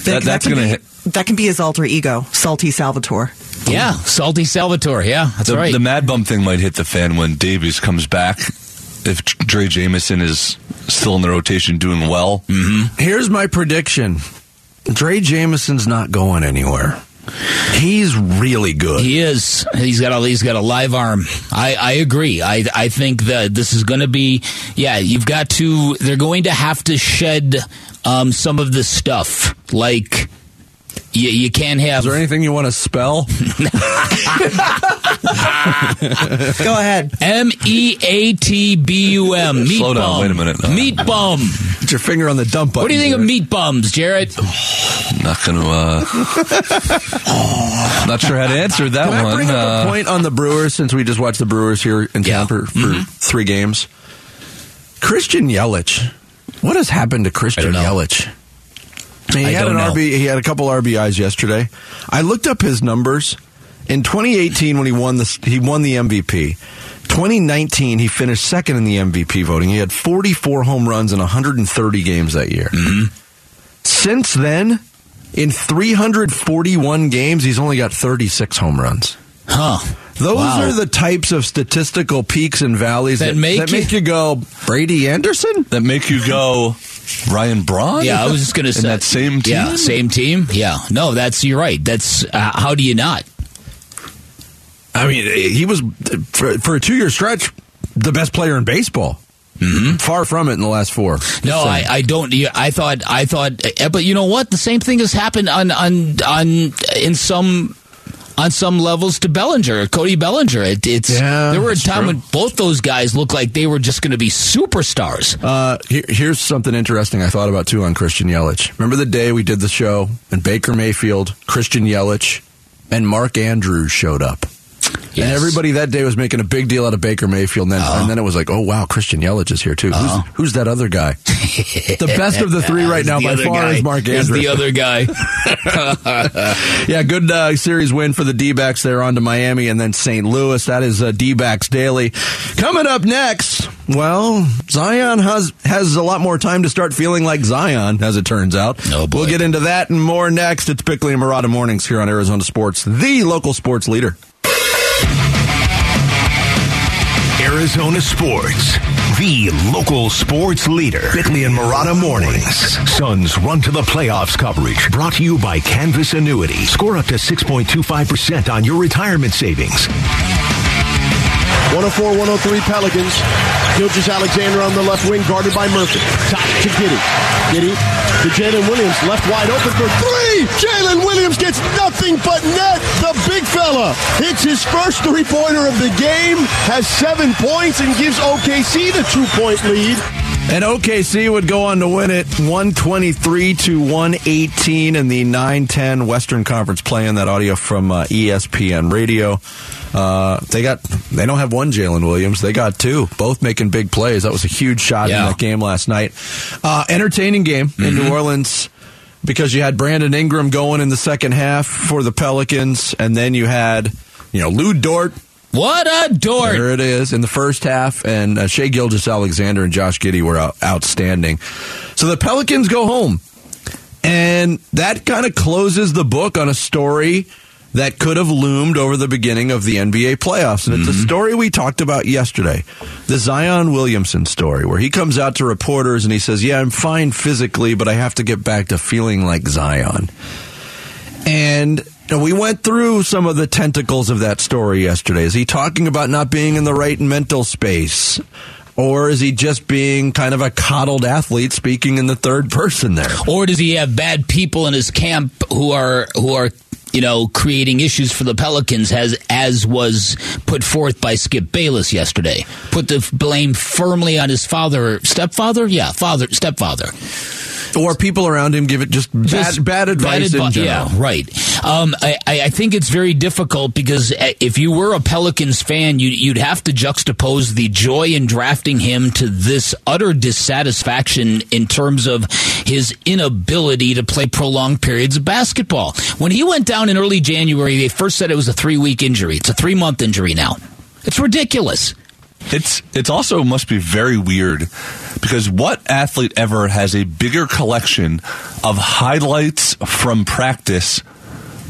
Speaker 7: that, that's going to hit. That can be his alter ego, Salty Salvatore.
Speaker 6: Yeah, Salty Salvatore. Yeah, that's
Speaker 5: the,
Speaker 6: right.
Speaker 5: The Mad Bum thing might hit the fan when Davies comes back. If Drey Jameson is still in the rotation doing well.
Speaker 3: Mm-hmm. Here's my prediction Drey Jameson's not going anywhere. He's really good.
Speaker 6: He is. He's got a he's got a live arm. I, I agree. I I think that this is going to be yeah. You've got to. They're going to have to shed um, some of the stuff like you, you can't have.
Speaker 3: Is there anything you want to spell? [laughs]
Speaker 7: Go ahead.
Speaker 6: M E A T B U M. Meat
Speaker 5: Slow down, wait a minute.
Speaker 6: Meat bum.
Speaker 3: Put your finger on the dump button.
Speaker 6: What do you think of meat bums, Jarrett? [sighs]
Speaker 5: Not going to. Uh, not sure how to answer that
Speaker 3: Can I
Speaker 5: one.
Speaker 3: bring up
Speaker 5: Uh,
Speaker 3: a point on the Brewers since we just watched the Brewers here in
Speaker 6: Yeah.
Speaker 3: town for, for
Speaker 6: Mhm.
Speaker 3: three games? Christian Yelich. What has happened to Christian
Speaker 6: know.
Speaker 3: Yelich? He
Speaker 6: I
Speaker 3: had an
Speaker 6: know.
Speaker 3: RB. He had a couple RBIs yesterday. I looked up his numbers in 2018 when he won the he won the MVP. 2019 he finished second in the MVP voting. He had 44 home runs in 130 games that year.
Speaker 6: Mm-hmm.
Speaker 3: Since then, in 341 games, he's only got 36 home runs.
Speaker 6: Huh.
Speaker 3: Those
Speaker 6: Wow.
Speaker 3: are the types of statistical peaks and valleys
Speaker 6: That
Speaker 3: that,
Speaker 6: make
Speaker 3: that
Speaker 6: you-
Speaker 3: make you go Brady Anderson.
Speaker 5: that make you go Ryan Braun?
Speaker 6: Yeah, I was just going to
Speaker 5: In
Speaker 6: say
Speaker 5: that same team?
Speaker 6: Yeah, same team. Yeah, no, that's you're right. That's uh, how do you not?
Speaker 3: I mean, he was for, for a two-year stretch the best player in baseball. Mm-hmm. Far from it in the last four.
Speaker 6: No,
Speaker 3: Just
Speaker 6: I. I don't. I thought I thought, eh, but you know what? The same thing has happened on on on in some. On some levels, to Bellinger, Cody Bellinger, it, it's
Speaker 3: Yeah,
Speaker 6: there were a time
Speaker 3: true.
Speaker 6: when both those guys looked like they were just going to be superstars.
Speaker 3: Uh, here, here's something interesting I thought about too on Christian Yelich. Remember the day we did the show and Baker Mayfield, Christian Yelich, and Mark Andrews showed up. And everybody that day was making a big deal out of Baker Mayfield, and then, and then it was like, oh wow, Christian Yelich is here too. Who's, who's that other guy? [laughs] the best of the three right now by far
Speaker 6: guy.
Speaker 3: is Mark
Speaker 6: Is
Speaker 3: Andrews.
Speaker 6: the other guy. [laughs] [laughs]
Speaker 3: yeah, good uh, series win for the D-backs. They're on to Miami and then St. Louis. That is uh, D-backs daily. Coming up next, well, Zion has has a lot more time to start feeling like Zion, as it turns out.
Speaker 6: Oh.
Speaker 3: We'll get into that and more next. It's Bickley and Marotta Mornings here on Arizona Sports, the local sports leader.
Speaker 1: Arizona Sports, the local sports leader. Bickley and Marotta mornings. Suns run to the playoffs coverage brought to you by Canvas Annuity. Score up to 6.25% on your retirement savings.
Speaker 12: 104 103 Pelicans. Gilgeous-Alexander on the left wing, guarded by Murphy. Top to Giddey. Giddey to Jalen Williams, left wide open for three. Jalen Williams gets nothing but net. The big fella hits his first three pointer of the game, has seven points, and gives OKC the two point lead.
Speaker 3: And OKC would go on to win it 123 to 118 in the 910 Western Conference play in that audio from uh, ESPN radio. Uh, they got they don't have one Jalen Williams, they got two, both making big plays. That was a huge shot in that game last night. Uh, entertaining game in New Orleans because you had Brandon Ingram going in the second half for the Pelicans, and then you had you know Lu Dort
Speaker 6: What a dork!
Speaker 3: there it is in the first half, and uh, Shai Gilgeous-Alexander and Josh Giddey were out, outstanding. So the Pelicans go home, and that kind of closes the book on a story that could have loomed over the beginning of the NBA playoffs. And it's a story we talked about yesterday the Zion Williamson story, where he comes out to reporters and he says, Yeah, I'm fine physically, but I have to get back to feeling like Zion. And know, we went through some of the tentacles of that story yesterday. Is he talking about not being in the right mental space? Or is he just being kind of a coddled athlete speaking in the third person there?
Speaker 6: Or does he have bad people in his camp who are who are you know creating issues for the Pelicans as as was put forth by Skip Bayless yesterday? Put the blame firmly on his father, stepfather, yeah, father, stepfather.
Speaker 3: Or people around him give it just bad,
Speaker 6: Just
Speaker 3: bad advice in
Speaker 6: advi-
Speaker 3: general.
Speaker 6: Yeah, right. Um, I, I I think it's very difficult because uh, if you were a Pelicans fan, you'd, you'd have to juxtapose the joy in drafting him to this utter dissatisfaction in terms of his inability to play prolonged periods of basketball. When he went down in early January, they first said it was a three week injury. It's a three month injury now. It's ridiculous.
Speaker 5: It's it's also must be very weird because what athlete ever has a bigger collection of highlights from practice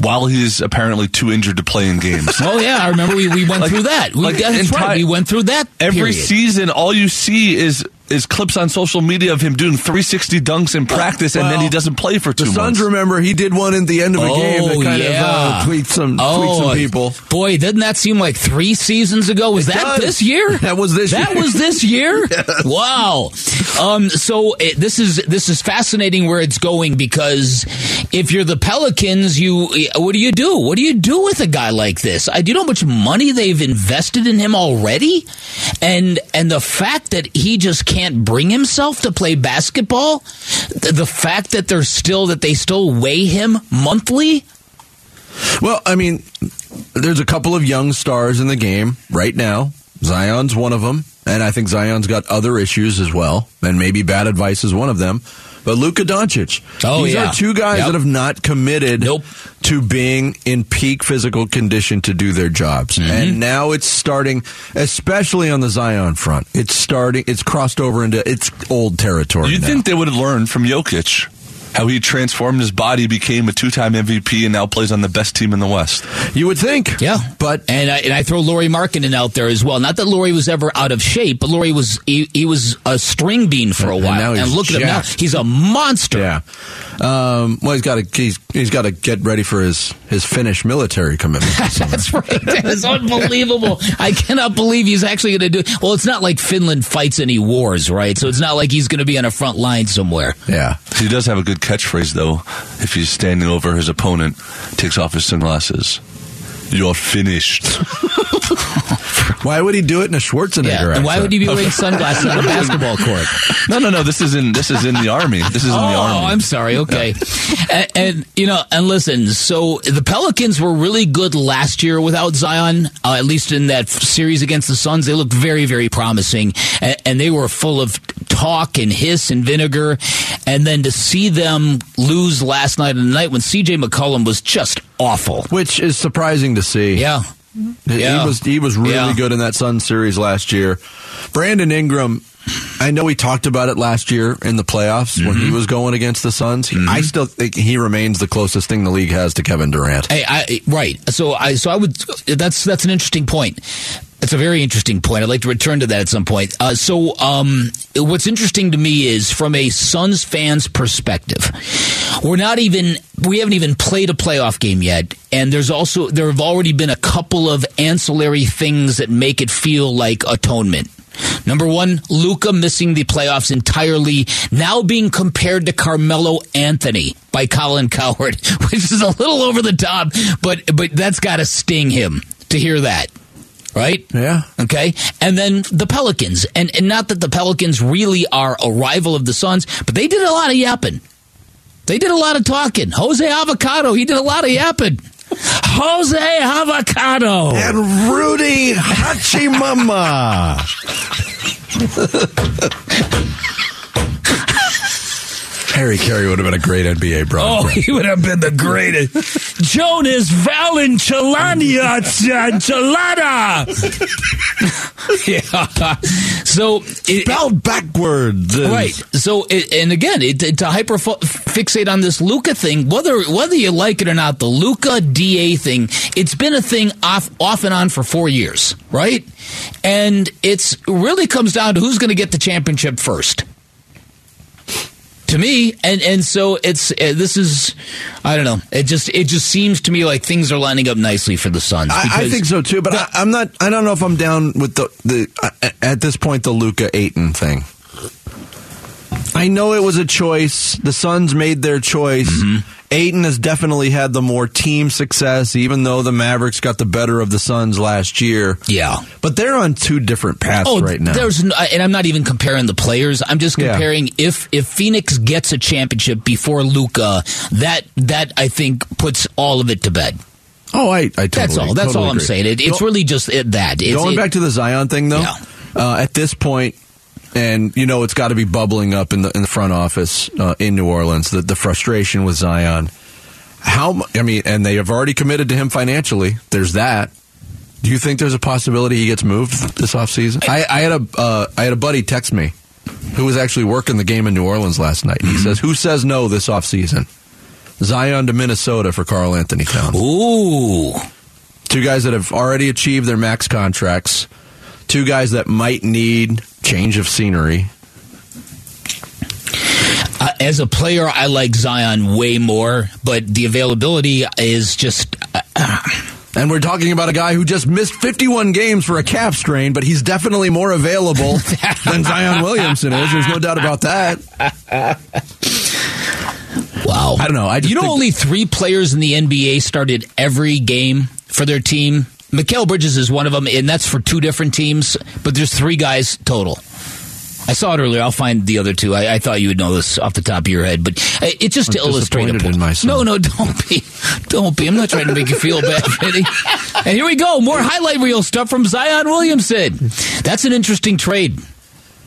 Speaker 5: while he's apparently too injured to play in games?
Speaker 6: Oh yeah, I remember we, we went
Speaker 5: Like-
Speaker 6: through that. We,
Speaker 5: like
Speaker 6: that's
Speaker 5: entire-
Speaker 6: right. We went through that
Speaker 5: Every
Speaker 6: period.
Speaker 5: season, all you see is is clips on social media of him doing 360 dunks in practice, and then he doesn't play for two
Speaker 3: The Suns
Speaker 5: months.
Speaker 3: remember he did one at the end of a game that
Speaker 6: Oh,
Speaker 3: kind
Speaker 6: yeah.
Speaker 3: of uh, tweaked some, tweaked
Speaker 6: Oh,
Speaker 3: some people.
Speaker 6: Boy, doesn't that seem like three seasons ago? Was
Speaker 3: It
Speaker 6: that
Speaker 3: does.
Speaker 6: this year? [laughs]
Speaker 3: That was this
Speaker 6: That
Speaker 3: year.
Speaker 6: was this year. [laughs] Wow. Um, so it, this is this is fascinating where it's going because if you're the Pelicans, you what do you do? What do you do with a guy like this? I do you know how much money they've invested in him already, and and the fact that he just can't bring himself to play basketball, the, the fact that they're still that they still weigh him monthly.
Speaker 3: Well, I mean, there's a couple of young stars in the game right now. Zion's one of them, and I think Zion's got other issues as well, and maybe bad advice is one of them. But Luka Doncic,
Speaker 6: Oh,
Speaker 3: these
Speaker 6: yeah.
Speaker 3: are two guys
Speaker 6: Yep.
Speaker 3: that have not committed to being in peak physical condition to do their jobs,
Speaker 6: Mm-hmm.
Speaker 3: and now it's starting, especially on the Zion front. It's starting. It's crossed over into it's old territory. Now.
Speaker 5: think they would have learned from Jokic how he transformed his body, became a two-time MVP, and now plays on the best team in the West.
Speaker 3: You would think,
Speaker 6: Yeah,
Speaker 3: but
Speaker 6: and I, and I throw Lauri Markkanen out there as well. Not that Lauri was ever out of shape, but Lauri was he, he was a string bean for a
Speaker 3: And
Speaker 6: while.
Speaker 3: now he's
Speaker 6: look at him now; he's a monster.
Speaker 3: Yeah. Um, well, he's got to he's, he's got to get ready for his his Finnish military commitment. [laughs]
Speaker 6: That's right. That is unbelievable. I cannot believe he's actually going to do. Well, it's not like Finland fights any wars, right? So it's not like he's going to be on a front line somewhere.
Speaker 3: Yeah.
Speaker 5: He does have a good catchphrase, though. If he's standing over his opponent, takes off his sunglasses. You're finished. [laughs]
Speaker 3: Why would he do it in a Schwarzenegger
Speaker 6: Yeah, and why
Speaker 3: accent?
Speaker 6: would he be wearing sunglasses on a basketball court? [laughs]
Speaker 5: No, no, no. This is in this is in the army. This is in
Speaker 6: oh,
Speaker 5: the army.
Speaker 6: Oh, I'm sorry. Okay, and, and you know, and listen. So the Pelicans were really good last year without Zion. Uh, at least in that series against the Suns, they looked very, very promising, and, and they were full of talk and hiss and vinegar. And then to see them lose last night and the night when C.J. McCollum was just awful,
Speaker 3: which is surprising to see.
Speaker 6: Yeah.
Speaker 3: He was he was really
Speaker 6: Yeah.
Speaker 3: good in that Sun series last year. Brandon Ingram, I know we talked about it last year in the playoffs when he mm-hmm. was going against the Suns. He- I mm-hmm. still think he remains the closest thing the league has to Kevin Durant.
Speaker 6: Hey, I, right. So I so I would that's that's an interesting point. It's a very interesting point. I'd like to return to that at some point. Uh, so, um, what's interesting to me is from a Suns fan's perspective, we're not even we haven't even played a playoff game yet, and there's also there have already been a couple of ancillary things that make it feel like atonement. Number one, Luka missing the playoffs entirely, now being compared to Carmelo Anthony by Colin Cowherd, [laughs] which is a little over the top, but but that's got to sting him to hear that. Right?
Speaker 3: Yeah.
Speaker 6: Okay. And then the Pelicans. And, and not that the Pelicans really are a rival of the Suns, but they did a lot of yapping. They did a lot of talking. Jose Avocado, he did a lot of yapping. Jose Avocado.
Speaker 3: And Rudy Hachimama. [laughs] Harry Caray would have been a great NBA
Speaker 6: Oh, he would have been the greatest. Jonas Valancialania [laughs] Chalada. yeah. So it,
Speaker 3: spelled backwards.
Speaker 6: Right. So, it, and again, it, it- to hyper fixate on this Luka thing, whether whether you like it or not, the Luka Da thing, it's been a thing off off and on for four years, right? And it's really comes down to who's going to get the championship first. To me, and and so it's uh, this is, I don't know. It just it just seems to me like things are lining up nicely for the Suns.
Speaker 3: I, I think so too, but I, I'm not. I don't know if I'm down with the the uh, at this point the Luka Ayton thing. I know it was a choice. The Suns made their choice.
Speaker 6: Mm-hmm.
Speaker 3: Ayton has definitely had the more team success, even though the Mavericks got the better of the Suns last year.
Speaker 6: Yeah.
Speaker 3: But they're on two different paths
Speaker 6: Oh,
Speaker 3: right now.
Speaker 6: there's no, and I'm not even comparing the players. I'm just
Speaker 3: Yeah.
Speaker 6: comparing if if Phoenix gets a championship before Luka, that that I think puts all of it to bed.
Speaker 3: Oh, I, I totally,
Speaker 6: That's all. That's
Speaker 3: totally
Speaker 6: all I'm
Speaker 3: agree.
Speaker 6: saying. It, it's
Speaker 3: Go-
Speaker 6: really just it, that. It's,
Speaker 3: Going back to the Zion thing, though, uh, at this point, and you know it's got to be bubbling up in the in the front office uh, in New Orleans. The the frustration with Zion. How I mean, and they have already committed to him financially. There's that. Do you think there's a possibility he gets moved this offseason? I, I had a uh, I had a buddy text me who was actually working the game in New Orleans last night. He says, "Who says no this offseason? Zion to Minnesota for Karl-Anthony Towns."
Speaker 6: Ooh,
Speaker 3: two guys that have already achieved their max contracts. Two guys that might need change of scenery.
Speaker 6: uh, as a player, I like Zion way more, but the availability is just. Uh,
Speaker 3: And we're talking about a guy who just missed 51 games for a calf strain, but he's definitely more available [laughs] than Zion Williamson is. There's no doubt about that.
Speaker 6: Wow.
Speaker 3: I don't know. I just
Speaker 6: you know,
Speaker 3: think-
Speaker 6: only three players in the NBA started every game for their team. Mikal Bridges is one of them, and that's for two different teams. But there's three guys total. I saw it earlier. I'll find the other two. I, I thought you would know this off the top of your head, but uh, it's just to
Speaker 3: I'm
Speaker 6: illustrate a point.
Speaker 3: in.
Speaker 6: No, no, [laughs] don't be, don't be. I'm not trying to make you feel bad, [laughs] Vinny. And here we go, more highlight reel stuff from Zion Williamson. That's an interesting trade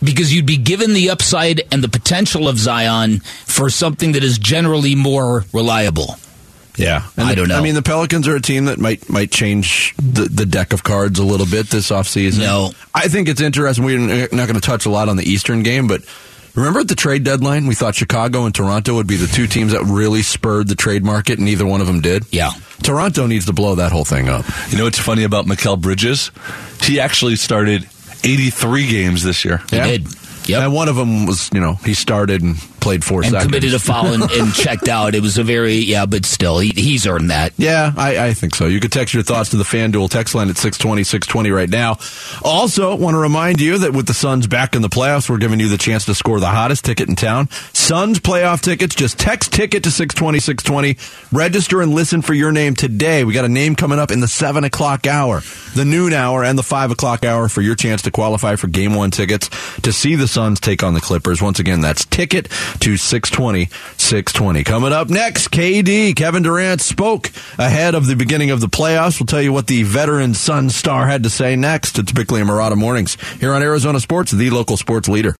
Speaker 6: because you'd be given the upside and the potential of Zion for something that is generally more reliable.
Speaker 3: Yeah,
Speaker 6: I
Speaker 3: the-
Speaker 6: don't know.
Speaker 3: I mean, the Pelicans are a team that might might change the, the deck of cards a little bit this offseason.
Speaker 6: No.
Speaker 3: I think it's interesting. We're not going to touch a lot on the Eastern game, but remember at the trade deadline, we thought Chicago and Toronto would be the two teams that really spurred the trade market, and neither one of them did.
Speaker 6: Yeah.
Speaker 3: Toronto needs to blow that whole thing up.
Speaker 5: You know what's funny about Mikal Bridges? He actually started 83 games this year.
Speaker 6: He did. Yep.
Speaker 3: And one of them was, you know, he started and played four
Speaker 6: and
Speaker 3: seconds.
Speaker 6: committed a foul and, and [laughs] checked out. It was a very yeah, but still, he, he's earned that.
Speaker 3: Yeah, I, I think so. You could text your thoughts to the FanDuel text line at 620, 620 right now. Also, want to remind you that with the Suns back in the playoffs, we're giving you the chance to score the hottest ticket in town. Suns playoff tickets. Just text ticket to 620, 620. Register and listen for your name today. We got a name coming up in the 7 o'clock hour, the noon hour, and the 5 o'clock hour for your chance to qualify for game one tickets to see the Suns take on the Clippers. Once again, that's ticket to 620, 620. Coming up next, KD, Kevin Durant spoke ahead of the beginning of the playoffs. We'll tell you what the veteran Sun star had to say next. It's Bickley and Marotta Mornings here on Arizona Sports, the local sports leader.